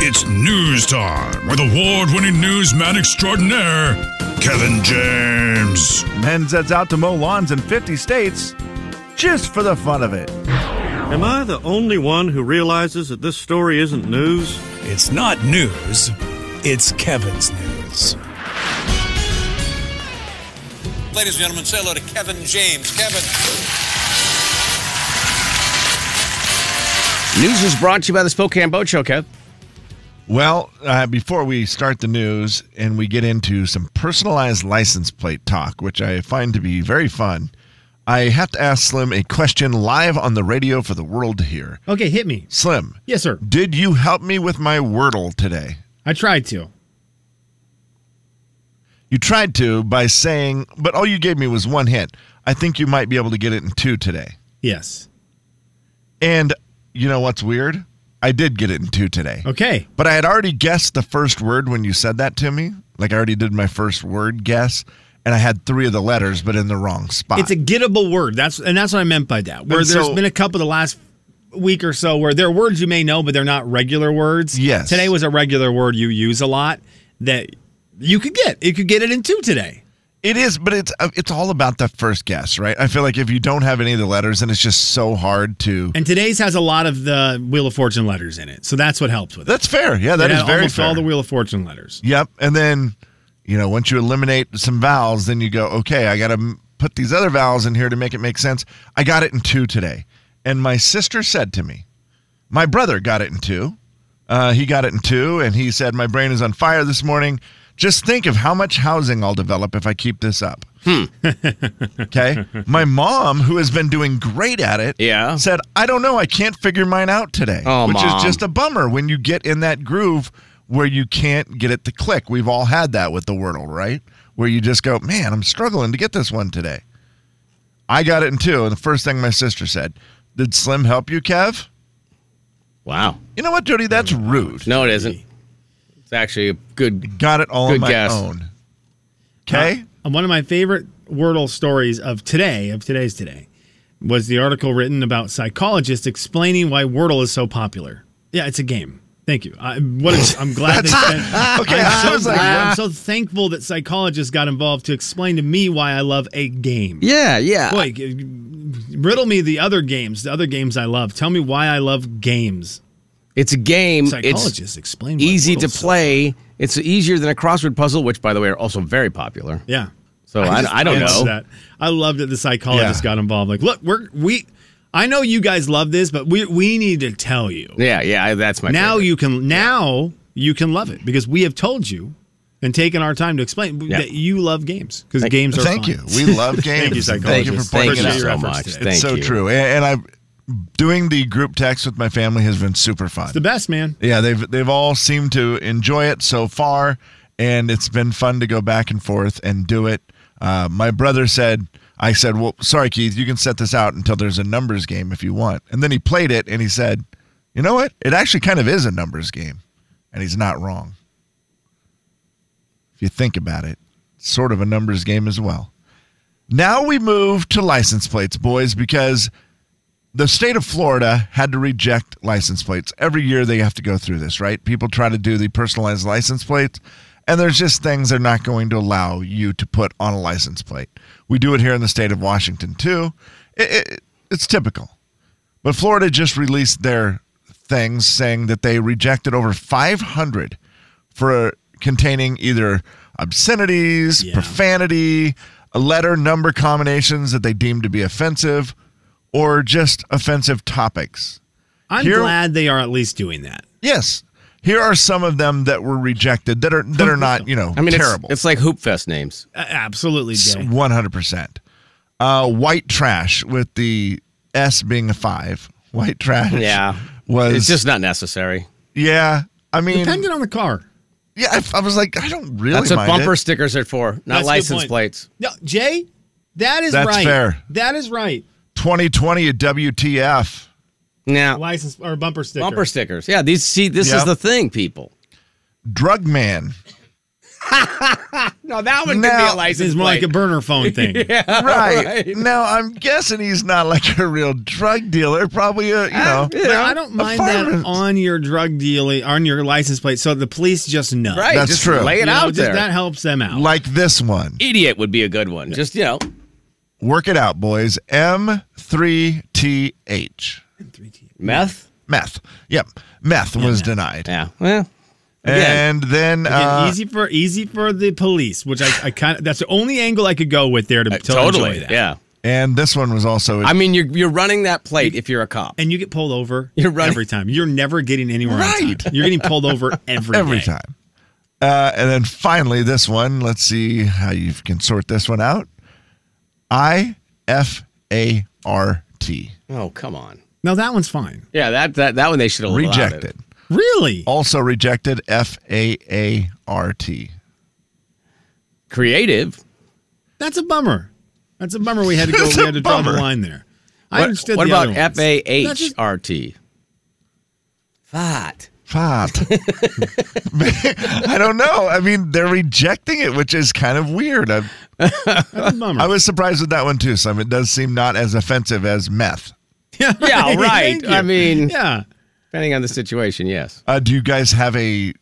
It's news time with award winning newsman extraordinaire, Kevin James. Men sets out to mow lawns in 50 states just for the fun of it. Am I the only one who realizes that this story isn't news? It's not news, it's Kevin's news. Ladies and gentlemen, say hello to Kevin James. Kevin. News is brought to you by the Spokane Boat Show, Kev. Well, uh, before we start the news and we get into some personalized license plate talk, which I find to be very fun, I have to ask Slim a question live on the radio for the world to hear. Okay, hit me. Slim, Yes, sir. did you help me with my Wordle today? I tried to. You tried to by saying, but all you gave me was one hint. I think you might be able to get it in two today. Yes. And you know what's weird? I did get it in two today. Okay. But I had already guessed the first word when you said that to me. Like I already did my first word guess, and I had three of the letters, but in the wrong spot. It's a gettable word. That's and that's what I meant by that. Where And there's so- been a couple the last week or so where there are words you may know, but they're not regular words. Yes. Today was a regular word you use a lot that you could get. You could get it in two today. It is, but it's uh, it's all about that first guess, right? I feel like if you don't have any of the letters, then it's just so hard to. And today's has a lot of the Wheel of Fortune letters in it, so that's what helps with it. That's fair. Yeah, that It is very almost fair. all the Wheel of Fortune letters. Yep. And then, you know, once you eliminate some vowels, then you go, okay, I got to put these other vowels in here to make it make sense. I got it in two today. And my sister said to me, my brother got it in two. Uh, he got it in two, and he said, my brain is on fire this morning. Just think of how much housing I'll develop if I keep this up. Hmm. okay. My mom, who has been doing great at it, Yeah. said, I don't know. I can't figure mine out today. Oh, which Mom. is just a bummer when you get in that groove where you can't get it to click. We've all had that with the Wordle, right? Where you just go, man, I'm struggling to get this one today. I got it in two. And the first thing my sister said, Did Slim help you, Kev? Wow. You know what, Jody? That's rude. No, it isn't. It's actually a good. Got it all on Good my guess. own. Okay. Uh, one of my favorite Wordle stories of today, of today's today, was the article written about psychologists explaining why Wordle is so popular. Yeah, it's a game. Thank you. I, what a, I'm glad they spent. Okay, I'm I so, was like, I'm so thankful that psychologists got involved to explain to me why I love a game. Yeah, yeah. Boy, riddle me the other games, the other games I love. Tell me why I love games. It's a game. Psychologists It's explain. Why easy to Wordle's so- play. It's easier than a crossword puzzle, which, by the way, are also very popular. yeah. So I, just I don't know. That. I love that the psychologists Yeah. got involved. Like, look, we're we. I know you guys love this, but we we need to tell you. Yeah, yeah. That's my now favorite. you can now you can love it because we have told you and taken our time to explain Yeah. that you love games because Thank- games are Thank fun. you. We love games. you, Thank you for psychologists. pointing Thank it you out. so much. today. Thank it's so you. true. And, and I doing the group text with my family has been super fun. It's the best, man. Yeah, they've they've all seemed to enjoy it so far, and it's been fun to go back and forth and do it. Uh, my brother said, "I said, well, sorry, Keith, you can set this out until there's a numbers game if you want." And then he played it, and he said, "You know what? It actually kind of is a numbers game," and he's not wrong. If you think about it, sort of a numbers game as well. Now we move to license plates, boys, because the state of Florida had to reject license plates. Every year they have to go through this, right? People try to do the personalized license plates, and there's just things they're not going to allow you to put on a license plate. We do it here in the state of Washington too. It, it, it's typical. But Florida just released their things saying that they rejected over 500 for containing either obscenities, Yeah. profanity, letter number combinations that they deemed to be offensive, or just offensive topics. I'm Here- glad they are at least doing that. Yes, here are some of them that were rejected that are that are not you know I mean, terrible. it's like Hoopfest names. A- absolutely, Jay. One hundred percent. Uh, White trash with the S being a five. White trash. Yeah. was It's just not necessary. yeah. I mean, Depending on the car. yeah. I, I was like, I don't really. That's what mind bumper it. stickers are for, not That's license plates. No, Jay, that is That's right. fair. That is right. 2020 at WTF. Now, License or bumper sticker. bumper stickers. Yeah, these see, this Yeah. is the thing, people. Drug man. No, that one could be Now- a license It's more like a burner phone thing. right. Now I'm guessing he's not like a real drug dealer. Probably a you uh, know. But I don't mind that on your drug dealing, on your license plate, so the police just know. right. That's just true. Lay it You know, out just there. That helps them out. like this one. Idiot would be a good one. Just you know. Work it out, boys. M3TH. Meth. Meth. Yep. Meth was denied. Yeah. Well. Again. And then Again, uh, easy for easy for the police, which I, I kind of that's the only angle I could go with there to, to totally. enjoy that. Yeah. and this one was also I mean, you're you're running that plate if you're a cop. And you get pulled over You're running- every time. You're never getting anywhere on Right. You're getting pulled over every every day. time. Uh, and then finally, this one. Let's see how you can sort this one out. I F A R T. Oh, come on. No, that one's fine. Yeah, that that that one they should have allowed it. Rejected. Really? Also rejected. F A A R T. Creative. That's a bummer. That's a bummer. We had to go. We had to draw the line there. I What, understood. what the about other ones. F A That's H just- R T? Fat. Fat. I don't know. I mean, they're rejecting it, which is kind of weird. I, That's a bummer. I was surprised with that one too. Some it does seem not as offensive as meth. yeah, Yeah, right. I mean- yeah. Depending on the situation, yes. Uh, do you guys have a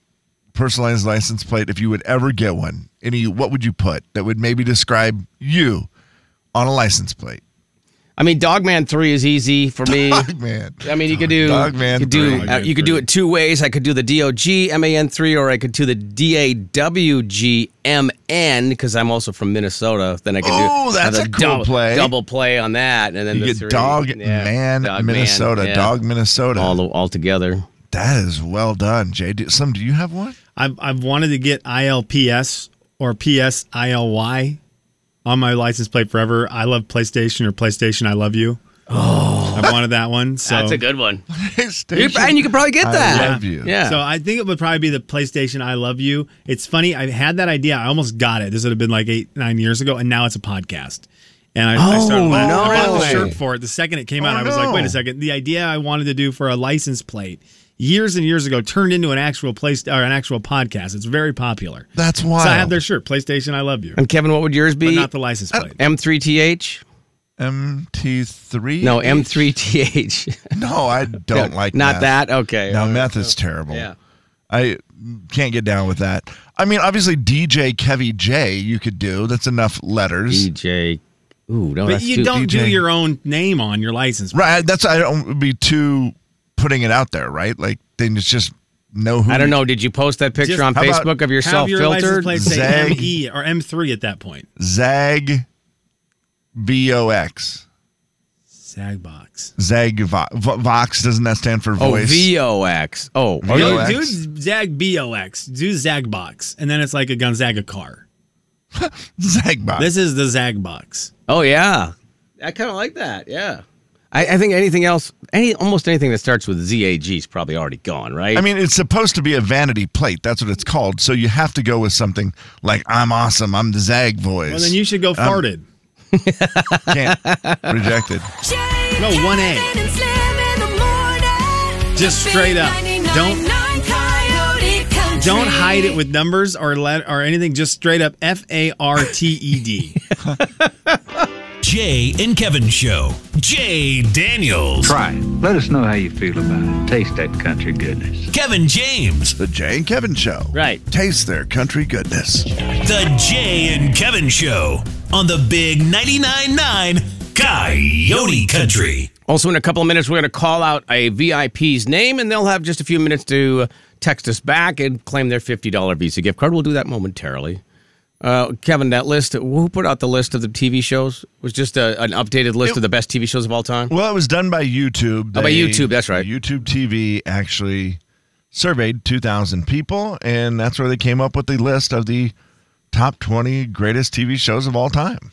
personalized license plate? If you would ever get one, any, what would you put that would maybe describe you on a license plate? I mean, Dogman Three is easy for me. Dogman. I mean, you could do Dogman you could do three. uh, you could do it two ways. I could do the D O G M A N three, or I could do the D A W G M N because I'm also from Minnesota. Then I could Oh, do that's the a cool double, play. double play on that, and then you the get three. Dog Yeah, Man Dog Minnesota, yeah. Dog Minnesota. all all together. that is well done, Jay. Do, some, do you have one? I've I've wanted to get ILPS or PSILY on my license plate forever. I love PlayStation or PlayStation. I love you. Oh, I've wanted that one. So That's a good one. You- Station. and you could probably get I that. love you. Yeah. So I think it would probably be the PlayStation I Love You. It's funny, I had that idea. I almost got it. This would have been like eight, nine years ago, and now it's a podcast. And I, I oh, started Oh, I no bought the way. shirt for it. The second it came out, Oh, I was like, no. wait a second. The idea I wanted to do for a license plate years and years ago turned into an actual place or an actual podcast. It's very popular. That's why So. I have their shirt, PlayStation I Love You. and Kevin, what would yours But be? not the license plate. M3TH? MT3. No, M3TH. No, I don't like that. Not meth. that. Okay. No, Uh, meth is terrible. Yeah. I can't get down with that. I mean, obviously, DJ Kevy J, you could do. That's enough letters. DJ. Ooh, no, But that's you too, don't do your own name on your license plate. Right. That's, I don't be too putting it out there, right? Like, then it's just know who. I don't know. Did you post that picture Just- on How about- Facebook of yourself Have your license filtered? plate say Zag. ME or M3 at that point. Zag VOX. Sagbox. Zag Vo- Vo- Vox, doesn't that stand for Oh, voice? VOX. Oh, VOX. Do, VOX. do Zag BOX. Do Zagbox. And then it's like a Gonzaga car. Zagbox. This is the Zagbox. oh yeah. I kind of like that. Yeah. I, I think anything else, any almost anything that starts with ZAG is probably already gone, right? I mean, it's supposed to be a vanity plate. That's what it's called. So you have to go with something like "I'm awesome." I'm the Zag voice. Well, then you should go um, farted. can't rejected. No, 1A. Just straight up. Don't- Don't hide it with numbers or let or anything. Just straight up F A R T E D. Jay and Kevin Show. Jay Daniels. Try it. Let us know how you feel about it. Taste that country goodness. Kevin James. The Jay and Kevin Show. Right. Taste their country goodness. The Jay and Kevin Show on the Big 99.9 9 Coyote Country. Also, in a couple of minutes, we're going to call out a VIP's name, and they'll have just a few minutes to text us back and claim their $50 Visa gift card. We'll do that momentarily. Uh, Kevin, that list, who put out the list of the TV shows? It was just a, an updated list of the best TV shows of all time? Well, it was done by YouTube. Oh, by YouTube, that's right. YouTube TV actually surveyed 2,000 people, and that's where they came up with the list of the top 20 greatest TV shows of all time.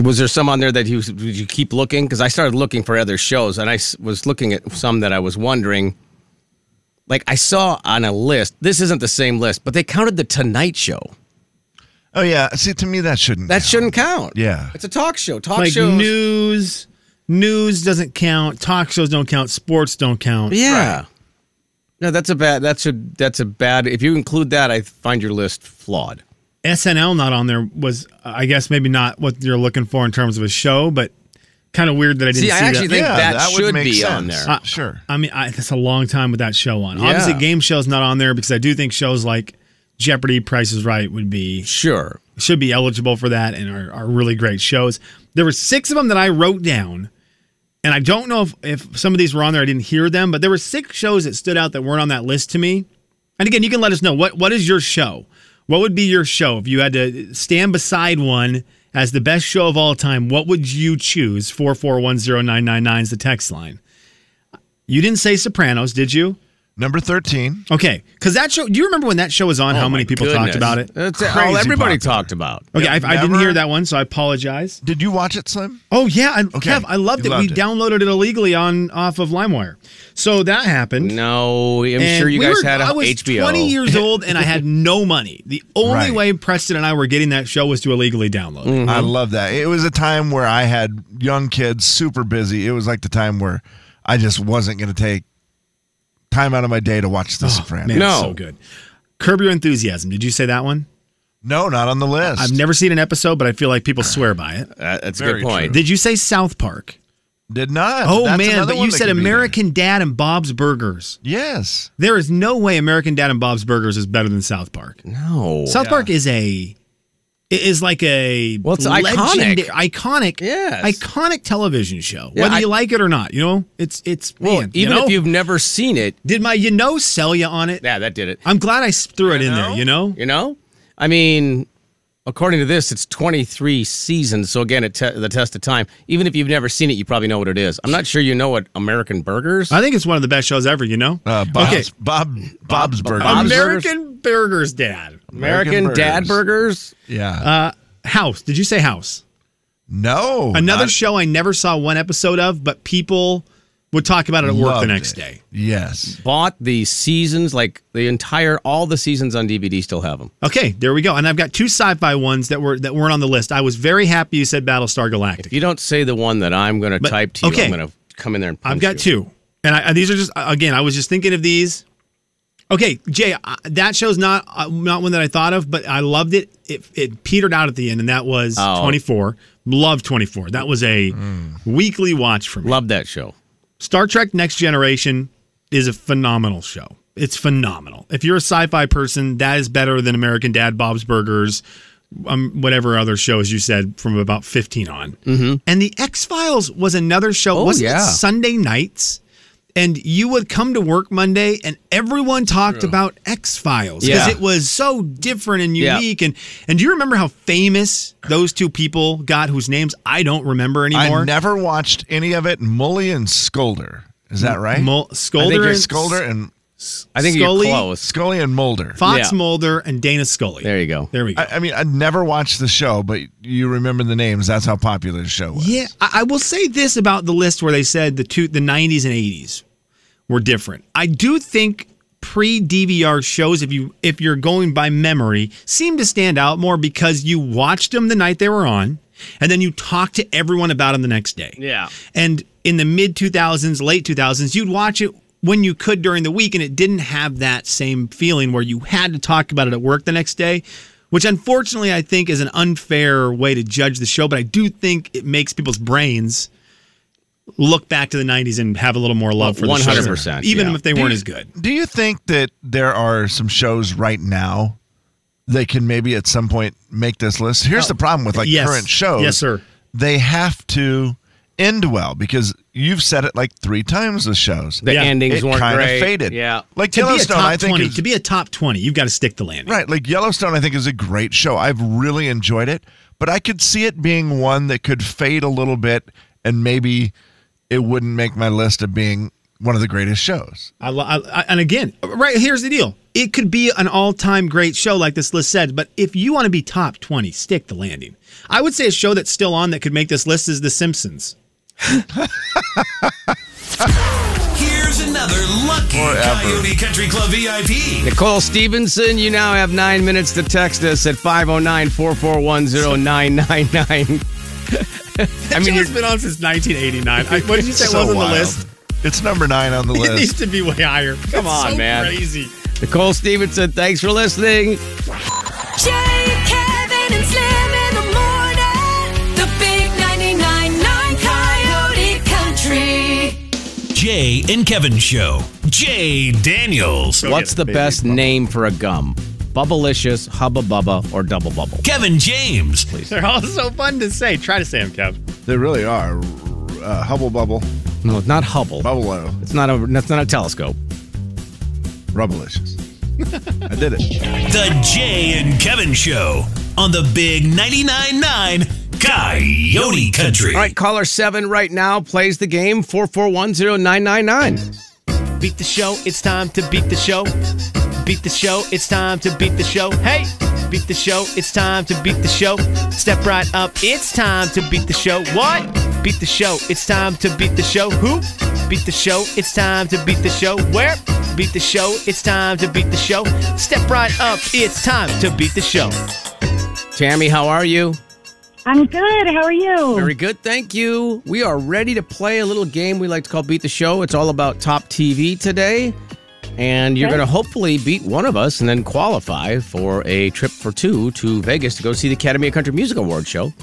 Was there some on there that you, did you keep looking? Because I started looking for other shows, and I was looking at some that I was wondering. Like, I saw on a list, this isn't the same list, but they counted The Tonight Show. Oh, yeah. See, to me, that shouldn't. That count. shouldn't count. Yeah. It's a talk show. Talk like shows. news. News doesn't count. Talk shows don't count. Sports don't count. Yeah. No, that's a bad. That's a that's a bad. If you include that, I find your list flawed. SNL not on there was, I guess, maybe not what you're looking for in terms of a show, but kind of weird that I didn't See, see, I actually that. think Yeah, that, that should be sense. on there. Uh, Sure. I mean, I, that's a long time with that show on. Yeah. Obviously, game show's not on there because I do think shows like Jeopardy, Price is Right would be sure. should be eligible for that and are, are really great shows. There were six of them that I wrote down, and I don't know if, if some of these were on there. I didn't hear them, but there were six shows that stood out that weren't on that list to me. And again, you can let us know what what is your show. What would be your show if you had to stand beside one as the best show of all time? What would you choose? Four four one zero nine nine nine is the text line. You didn't say Sopranos, did you? Number 13. Okay, because that show. Do you remember when that show was on? how Oh, many my people talked about it? That's all everybody popular. talked about. Okay, I, I didn't hear that one, so I apologize. Did you watch it, Slim? Oh yeah, and Okay, Kev, I loved you it. loved we it. downloaded it illegally on off of LimeWire, so that happened. No, I'm And sure you we guys were- had a I was HBO. 20 years old and I had no money. The only Right. way Preston and I were getting that show was to illegally download. it. Mm-hmm. I love that. It was a time where I had young kids super busy. It was like the time where I just wasn't going to take time out of my day to watch The Sopranos. Man, No. it's so good. Curb Your Enthusiasm. Did you say that one? No, not on the list. I've never seen an episode, but I feel like people swear by it. Uh, that's a good point. Did you say South Park? Did not. Oh That's man, another but you said could be there. American Dad and Bob's Burgers. Yes. There is no way American Dad and Bob's Burgers is better than South Park. No. South Park is a it is like a Well, it's iconic. iconic, Yes. iconic television show. Yeah, Whether I- you like it or not, you know, it's it's well, man, you even know? if you've never seen it, did my you know sell you on it. yeah, that did it. I'm glad I threw it in there. You know, You know, I mean, according to this, it's 23 seasons. So again, it te- the test of time. Even if you've never seen it, you probably know what it is. I'm not sure you know what American Burgers. I think it's one of the best shows ever. You know, Uh, Bob's, okay, Bob, Bob's Burgers. Bob's American Burgers, Dad. American, American Dad Burgers. yeah. Uh, House. Did you say House? no. Another not- show I never saw one episode of, but people would talk about it at work the next it. day. Yes. Bought the seasons, like the entire, all the seasons on DVD. Still have them. Okay, there we go. And I've got two sci-fi ones that were that weren't on the list. I was very happy you said Battlestar Galactica. If you don't say the one that I'm going to But- type to you, okay. I'm going to come in there and. Punch I've got you. two, and, I, and these are just again. I was just thinking of these. Okay, Jay, uh, that show's not uh, not one that I thought of, but I loved it. It, it petered out at the end, and that was Oh. 24. Love 24. That was a weekly watch for me. Love that show. Star Trek Next Generation is a phenomenal show. It's phenomenal. If you're a sci-fi person, that is better than American Dad, Bob's Burgers, um, whatever other shows you said from about 15 on. Mm-hmm. And the X Files was another show. Oh, Wasn't yeah. it Sunday nights? And you would come to work Monday, and everyone talked about X Files because Yeah. it was so different and Yeah. unique. And and do you remember how famous those two people got, whose names I don't remember anymore? I never watched any of it. Mully and Skolder. Is that right? Mul- I think and Skolder and I think Scully? you're close. Scully and Mulder. Fox Yeah. Mulder and Dana Scully. There you go. There we go. I, I mean, I never watched the show, but you remember the names. That's how popular the show was. yeah, I, I will say this about the list where they said the two, the '90s and '80s were different. I do think pre DVR shows, if you if you're going by memory, seem to stand out more because you watched them the night they were on, and then you talked to everyone about them the next day. Yeah. And in the mid 2000s, late 2000s, you'd watch it when you could during the week, and it didn't have that same feeling where you had to talk about it at work the next day, which unfortunately I think is an unfair way to judge the show. But I do think it makes people's brains look back to the 90s and have a little more love for the show. 100%, even yeah. if they Do weren't you- as good. Do you think that there are some shows right now that can maybe at some point make this list? Here's oh, the problem with like yes. current shows. Yes, sir. They have to end well because you've said it like three times with shows. The Yeah. endings it weren't kind of great. faded. Yeah. Like To be a Yellowstone, top I think 20, is, to be a top 20, you've got to stick the landing. right. Like Yellowstone, I think is a great show. I've really enjoyed it, but I could see it being one that could fade a little bit, and maybe it wouldn't make my list of being one of the greatest shows. I, lo- I, I- and again, right here's the deal. It could be an all-time great show, like this list said. But if you want to be top twenty, stick the landing. I would say a show that's still on that could make this list is The Simpsons. Here's another lucky Forever. Coyote Country Club VIP. Nicole Stevenson, you now have nine minutes to text us at 509 441 0999. I mean, it's been on since 1989. I, what did you say So was on wild. the list? It's number nine on the list. It needs to be way higher. Come It's on, so man. Crazy. Nicole Stevenson, thanks for listening. Jay, Kevin, and Slim in the morning. The big 99.9 Coyote Country. Jay and Kevin Show. Jay Daniels. What's the best name for a gum? Bubblicious, Hubba Bubba, or Double Bubble. Kevin James. Please. They're all so fun to say. Try to say them, Kev. They really are. Uh, Hubble Bubble. No, it's not Hubble. Bubble. It's not a. That's not a telescope. Rubblicious. I did it. The Jay and Kevin Show on the Big 99.9 9 Coyote Country. All right, caller seven right now plays the game 4410999. Beat the show, it's time to beat the show. Beat the show, it's time to beat the show. Hey! Beat the show, it's time to beat the show. Step right up, it's time to beat the show. What? Beat the show, it's time to beat the show. Who? Beat the show, it's time to beat the show. Where? Beat the show, it's time to beat the show. Step right up, it's time to beat the show. Tammy, how are you? I'm good. How are you? Very good, thank you. We are ready to play a little game we like to call Beat the Show. It's all about top TV today. And you're Okay. going to hopefully beat one of us and then qualify for a trip for two to Vegas to go see the Academy of Country Music Awards show.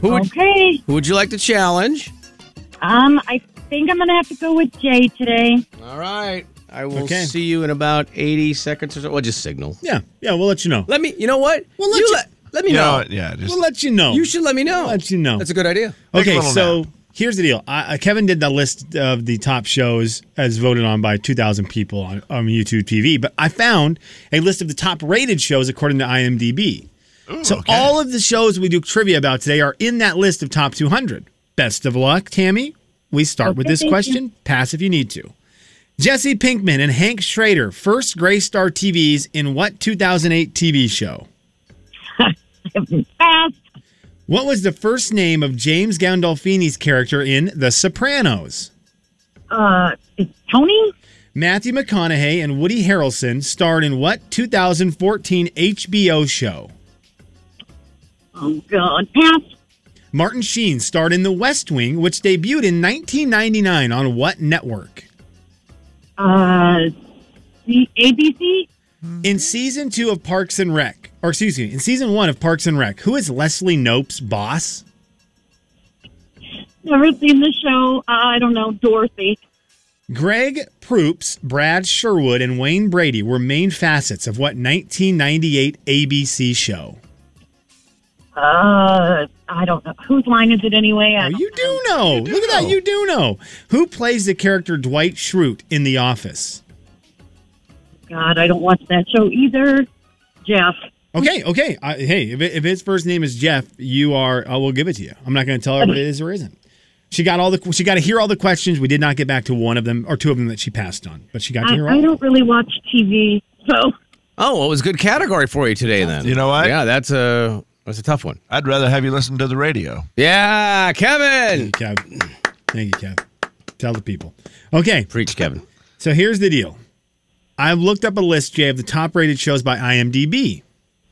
Who would, Okay. who would you like to challenge? Um, I think I'm gonna have to go with Jay today. All right. I will Okay. see you in about 80 seconds or so. Well, just signal. Yeah, yeah, we'll let you know. Let me, you know what? We'll let you you- let, let me You know know. Yeah, just We'll let you know. You should let me know. We'll let you know. That's a good idea. Okay, so nap. here's the deal. I, I- Kevin did the list of the top shows as voted on by 2,000 people on, on YouTube TV, but I found a list of the top rated shows according to IMDb. so okay. all of the shows we do trivia about today are in that list of top 200. Best of luck, Tammy. We start with this thank question. Pass if you need to. Jesse Pinkman and Hank Schrader first Gray Star TVs in what 2008 TV show? What was the first name of James Gandolfini's character in The Sopranos? Uh, Tony. Matthew McConaughey and Woody Harrelson starred in what 2014 HBO show? Oh God, pass. Martin Sheen starred in The West Wing, which debuted in 1999 on what network? Uh, the ABC. In season two of Parks and Rec, or excuse me, in season one of Parks and Rec, who is Leslie Knope's boss? Never seen the show. Uh, I don't know. Dorothy. Greg Proops, Brad Sherwood, and Wayne Brady were main facets of what 1998 ABC show? Uh, I don't know. Whose line is it anyway? I Oh, you do know. Look at that. You do know. Who plays the character Dwight Schrute in The Office? God, I don't watch that show either. Jeff. Okay, okay. I, hey, if, if his first name is Jeff, you are. I will give it to you. I'm not going to tell her if it is or isn't. She got all the. She got to hear all the questions. We did not get back to one of them or two of them that she passed on, but she got to I, hear all. I don't really watch TV, so Oh, well, it was a good category for you today then. You know what? Yeah, that's a that's a tough one. I'd rather have you listen to the radio. Yeah, Kevin. Kev. Thank you, Kev. Tell the people. Okay, Preach, Kevin. so here's the deal. I've looked up a list, Jay, of the top rated shows by IMDb.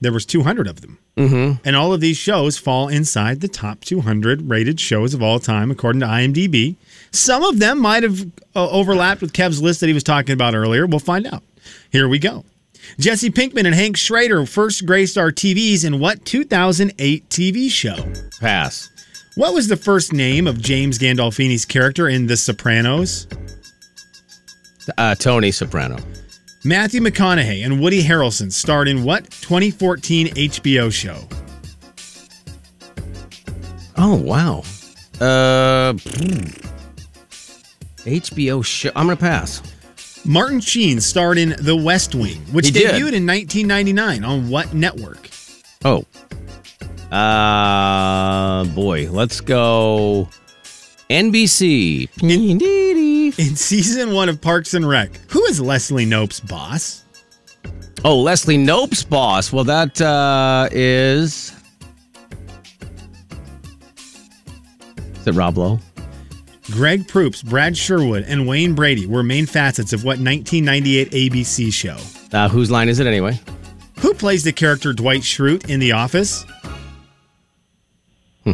There was 200 of them. Mm-hmm. And all of these shows fall inside the top 200 rated shows of all time, according to IMDb. Some of them might have uh, overlapped with Kev's list that he was talking about earlier. We'll find out. Here we go. Jesse Pinkman and Hank Schrader, first Gray Star TVs in what 2008 TV show? Pass. What was the first name of James Gandolfini's character in The Sopranos? Uh, Tony Soprano. Matthew McConaughey and Woody Harrelson starred in what 2014 HBO show? Oh wow. Uh, HBO show. I'm gonna pass. Martin Sheen starred in The West Wing, which He did. debuted in 1999 on what network? Oh. Uh, boy, let's go. NBC. In season one of Parks and Rec, who is Leslie Knope's boss? Oh, Leslie Knope's boss. Well, that uh, is. Is it Rob Lowe? Greg Proops, Brad Sherwood, and Wayne Brady were main facets of what 1998 ABC show? Uh, whose line is it anyway? Who plays the character Dwight Schrute in The Office? Hmm.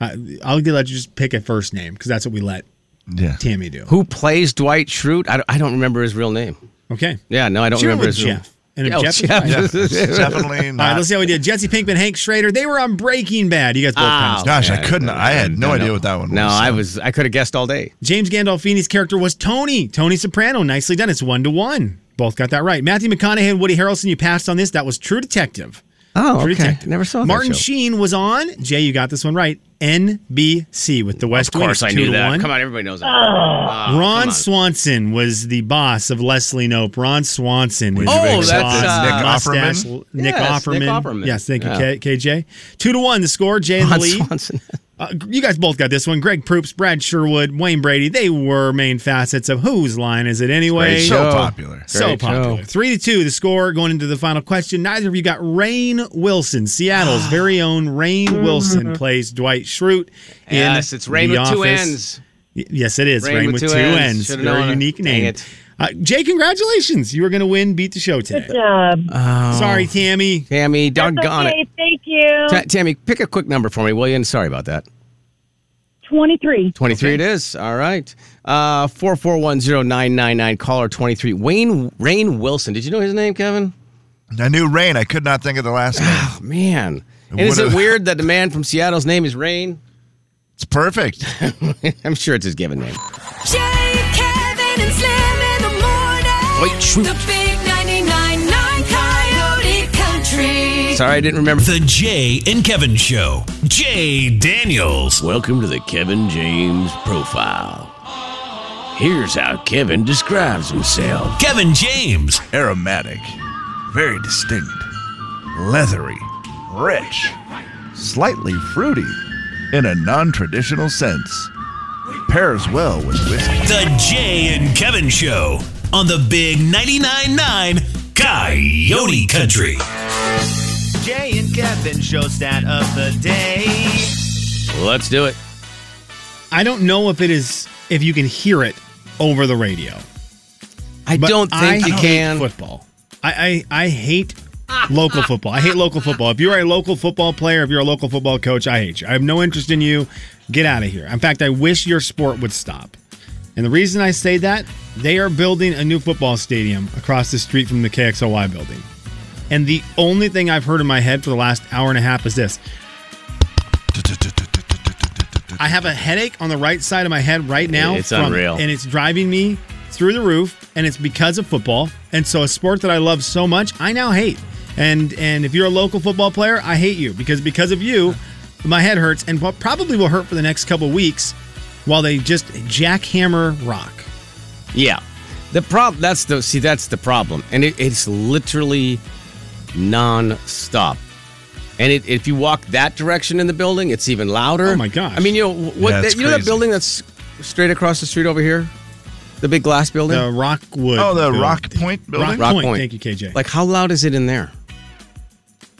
Uh, I'll let you just pick a first name because that's what we let Yeah. Tammy do. Who plays Dwight Schrute? I don't, I don't remember his real name. Okay. Yeah, no, I don't She remember with his real Jeff. And if Yeah, oh, Jeff is Jeff. Yeah, it's definitely All not. right, let's see how we did. Jesse Pinkman, Hank Schrader, they were on Breaking Bad. You guys both kind of Oh, Gosh, I couldn't. I had no no, idea no. what that one was. No, I was. I could have guessed all day. James Gandolfini's character was Tony. Tony Soprano. Nicely done. It's one to one. Both got that right. Matthew McConaughey and Woody Harrelson, you passed on this. That was True Detective. Oh, True okay. Detective. Never saw that Martin. Sheen was on. Jay, you got this one right. NBC with the West Coast. Of course, Wing. I Two knew to that. One. Come on, everybody knows that. Ah, come Ron. Swanson was the boss of Leslie Knope. Ron Swanson. is Oh, the big that's, boss. uh, Nick Mustache- Offerman? Nick Yes, Offerman. Nick Offerman. Yes, thank you, Yeah. K- KJ. Two to one. The score. Jay and the lead. Swanson. Uh, you guys both got this one. Greg Proops, Brad Sherwood, Wayne Brady. They were main facets of whose line is it anyway? Great so show. popular. So Great popular. show. Three to two, the score going into the final question. Neither of you got Rainn Wilson. Seattle's very own Rainn Wilson plays Dwight Schrute. in Yes, it's Rain The with two ends. Yes, it is. Rain, with, two, ends. Should've Very known it. unique Dang name. it. Uh, Jay, congratulations. You were going to win Beat the Show today. Good job. Oh, Sorry, Tammy. Tammy, That's doggone okay. it. Thank you. Ta- Tammy, pick a quick number for me, will you? And sorry about that. 23. 23 it is. All right. Uh 4410999 caller 23. Wayne Rainn Wilson. Did you know his name, Kevin? I knew Rain. I could not think of the last name. Oh, man. And is it weird that the man from Seattle's name is Rain? It's perfect. I'm sure it's his given name. Jay, Kevin, and Slim in the morning. Wait, shoot. Sorry, I didn't remember. The Jay and Kevin Show. Jay Daniels. Welcome to the Kevin James profile. Here's how Kevin describes himself. Kevin James. Aromatic, very distinct, leathery, rich, slightly fruity, in a non-traditional sense. Pairs well with whiskey. The Jay and Kevin Show on the big 99.9 9 Coyote Country. Jay and Kevin show stat of the day. Let's do it. I don't know if it is if you can hear it over the radio. I But don't think I you hate can. football. I, I I hate local football. I hate local football. If you're a local football player, if you're a local football coach, I hate you. I have no interest in you. Get out of here. In fact, I wish your sport would stop. And the reason I say that, they are building a new football stadium across the street from the KXLY building. And the only thing I've heard in my head for the last hour and a half is this. I have a headache on the right side of my head right now. It's unreal. And it's driving me through the roof, and it's because of football. And so, a sport that I love so much, I now hate. And and if you're a local football player, I hate you because because of you, my head hurts, and probably will hurt for the next couple weeks while they just jackhammer rock. Yeah. The problem that's the see that's the problem. And it, it's literally non-stop. And it, if you walk that direction in the building, it's even louder. Oh my gosh. I mean, you know what Yeah, it's you know that building that's straight across the street over here? The big glass building? The Rockwood. Oh, the building. Rock Pointe building? Rock, Rock Pointe. Point. Thank you, KJ. Like how loud is it in there?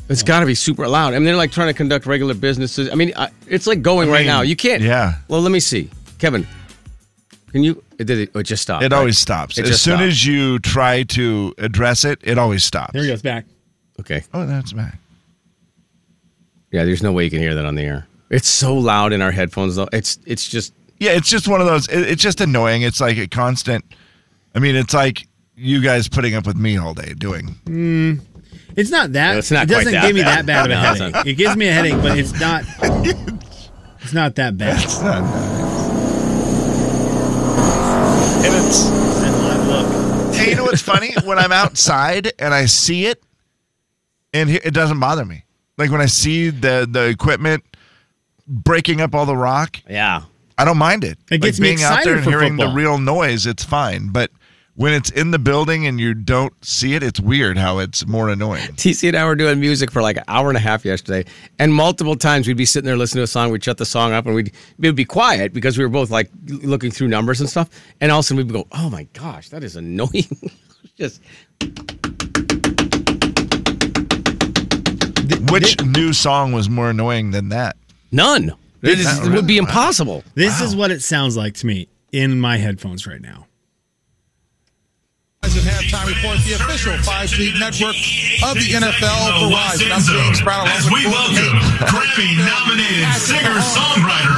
It's got to be super loud. I mean, they're like trying to conduct regular businesses. I mean, I, it's like going I right now. You can't. yeah. Well, let me see, Kevin. Can you? It did it, it just stopped. It right? always stops. It as soon stopped. as you try to address it, it always stops. there he goes back. Okay. Oh, that's back. Yeah, there's no way you can hear that on the air. It's so loud in our headphones, though. It's it's just Yeah, it's just one of those. It, it's just annoying. It's like a constant. I mean, it's like you guys putting up with me all day doing. Hmm. It's not that. No, it's not it doesn't quite that give me that bad of a headache. It gives me a headache, but it's not. It's not that bad. It's not. And it's. Hey, you know what's funny? when I'm outside and I see it, and it doesn't bother me. Like when I see the the equipment breaking up all the rock, yeah. I don't mind it. It gets like me being out there excited and for hearing football. the real noise. It's fine, but when it's in the building and you don't see it, it's weird how it's more annoying. TC and I were doing music for like an hour and a half yesterday, and multiple times we'd be sitting there listening to a song, we'd shut the song up, and we'd it would be quiet because we were both like looking through numbers and stuff, and all of a sudden we'd go, "Oh my gosh, that is annoying!" Just Which new song was more annoying than that? none. It, is- Not it would be really. impossible. this is what it sounds like to me in my headphones right now. Verizon halftime report, the official 5G network of the NFL. Verizon. I'm James Brown. As we welcome Grammy-nominated singer-songwriter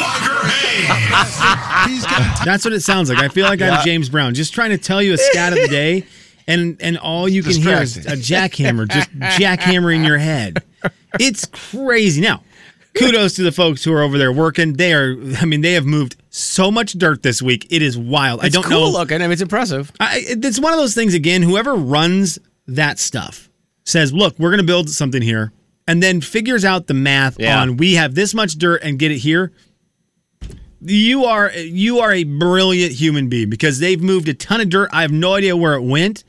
Walker Hayes. That's what it sounds like. I feel like Yeah. I'm James Brown, just trying to tell you a scat of the day, and and all you can hear is a jackhammer, just jackhammering your head. It's crazy. Now, kudos to the folks who are over there working. They are, I mean, they have moved so much dirt this week. It is wild. I don't cool know. looking. I mean, it's impressive. I, it's one of those things again. Whoever runs that stuff says, "Look, we're going to build something here," and then figures out the math Yeah. on we have this much dirt and get it here. You are you are a brilliant human being because they've moved a ton of dirt. I have no idea where it went,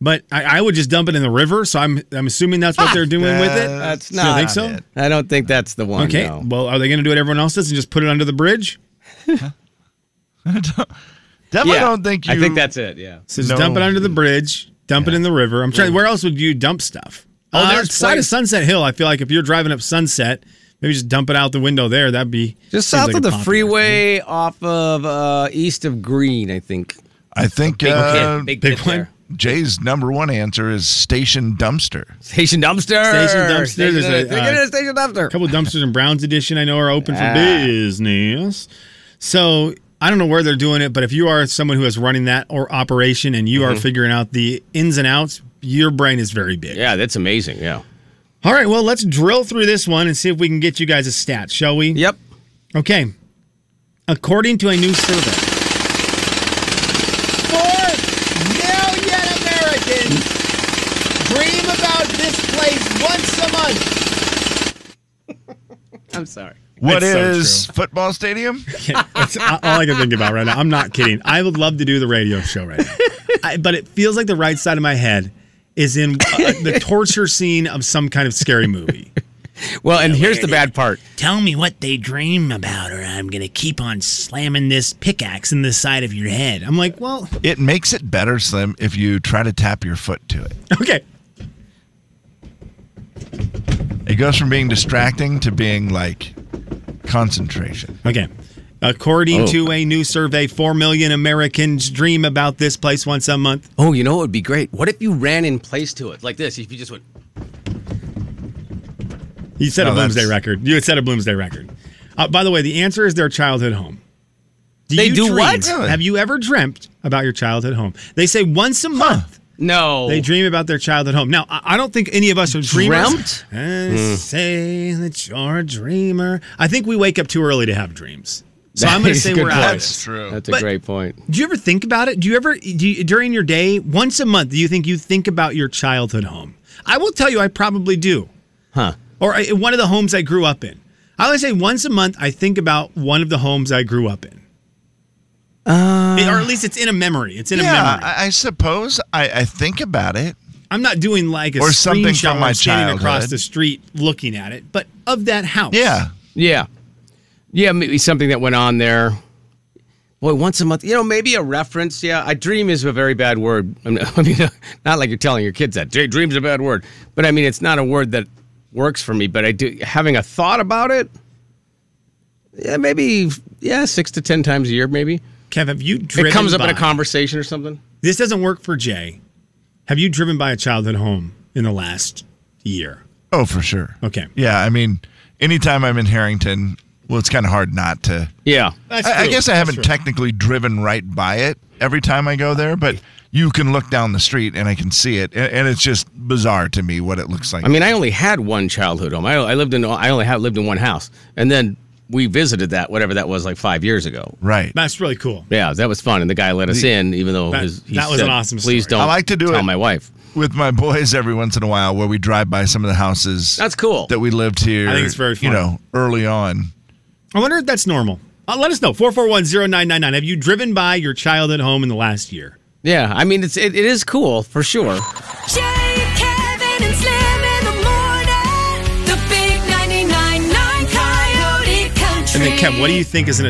but I, I would just dump it in the river. So I'm I'm assuming that's what they're doing with it. That's not. You not. think so? I don't think that's the one. Okay. no. Well, are they going to do what everyone else does and just put it under the bridge? Definitely Yeah, don't think you. I think that's it. Yeah. So just No. dump it under the bridge, dump it in the river. I'm trying. Where else would you dump stuff? Oh, there's there's side of Sunset Hill. I feel like if you're driving up Sunset, maybe just dump it out the window there. That'd be Just south like of the popular- freeway, off of uh, east of Green, I think. I think Big uh, pit, big, big pit one. There. Jay's number one answer is station dumpster. Station dumpster. Station dumpster. Station, There's a, they get uh, a station dumpster. A couple of dumpsters in Browne's Addition I know are open for Ah. business. So I don't know where they're doing it, but if you are someone who is running that or operation and you Mm-hmm. are figuring out the ins and outs, your brain is very big. Yeah, that's amazing. Yeah. All right, well, let's drill through this one and see if we can get you guys a stat, shall we? Yep. Okay. According to a new survey, four million Americans dream about this place once a month. I'm sorry. What That's so football stadium? That's all I can think about right now. I'm not kidding. I would love to do the radio show right now, I, but it feels like the right side of my head is in uh, the torture scene of some kind of scary movie. Well, and here's the bad part. Tell me what they dream about, or I'm gonna keep on slamming this pickaxe in the side of your head. I'm like, well, It makes it better, Slim, if you try to tap your foot to it. okay. It goes from being distracting to being like concentration. Okay. According Oh. to a new survey, 4 million Americans dream about this place once a month. Oh, you know what would be great? What if you ran in place to it like this? If you just went, You set No, a Bloomsday record. You had set a Bloomsday record. Uh, by the way, the answer is their childhood home. Do They you do dream- what? Really? Have you ever dreamt about your childhood home? They say once a month no. they dream about their childhood home. Now, I I don't think any of us are dreamers. Dreamt? I say that you're a dreamer. I think we wake up too early to have dreams. So I'm going to say we're point. out. That's true. That's a But- great point. Do you ever think about it? Do you ever do you, during your day, once a month, do you think you think about your childhood home? I will tell you, I probably do. Huh. Or I, one of the homes I grew up in. I always say once a month, I think about one of the homes I grew up in. Uh, or at least it's in a memory. It's in a memory. I, I suppose I, I think about it. I'm not doing like a Or something screenshot from my I'm standing across the street looking at it, but of that house. Yeah. Yeah. Yeah, maybe something that went on there. Boy, once a month, you know, maybe a reference. Yeah, I dream is a very bad word. I mean, not like you're telling your kids that. Dre- Dream's a bad word. But I mean, it's not a word that works for me. But I do, having a thought about it, yeah, maybe, yeah, six to 10 times a year, maybe. Kev, have you driven It comes up in a conversation or something. This doesn't work for Jay. Have you driven by a childhood home in the last year? Oh, for sure. Okay. Yeah, I mean, anytime I'm in Harrington, well, it's kind of hard not to. Yeah. That's I, I guess I haven't technically driven right by it every time I go there, but you can look down the street and I can see it, and, and it's just bizarre to me what it looks like. I mean, I only had one childhood home. I, I lived in, I only had lived in one house. And then we visited that, whatever that was, like five years ago. right. That's really cool. Yeah, that was fun, and the guy let us in, even though That- his, he that was said, an awesome Please story. don't. I like to do tell it. my wife. With my boys every once in a while, where we drive by some of the houses That's cool. that we lived here. I think it's very You know, early on. I wonder if that's normal. Uh, let us know. 4410999. Have you driven by your childhood home in the last year? Yeah, I mean, it's it, it is cool for sure. Jay, And then, Kev, what do you think is an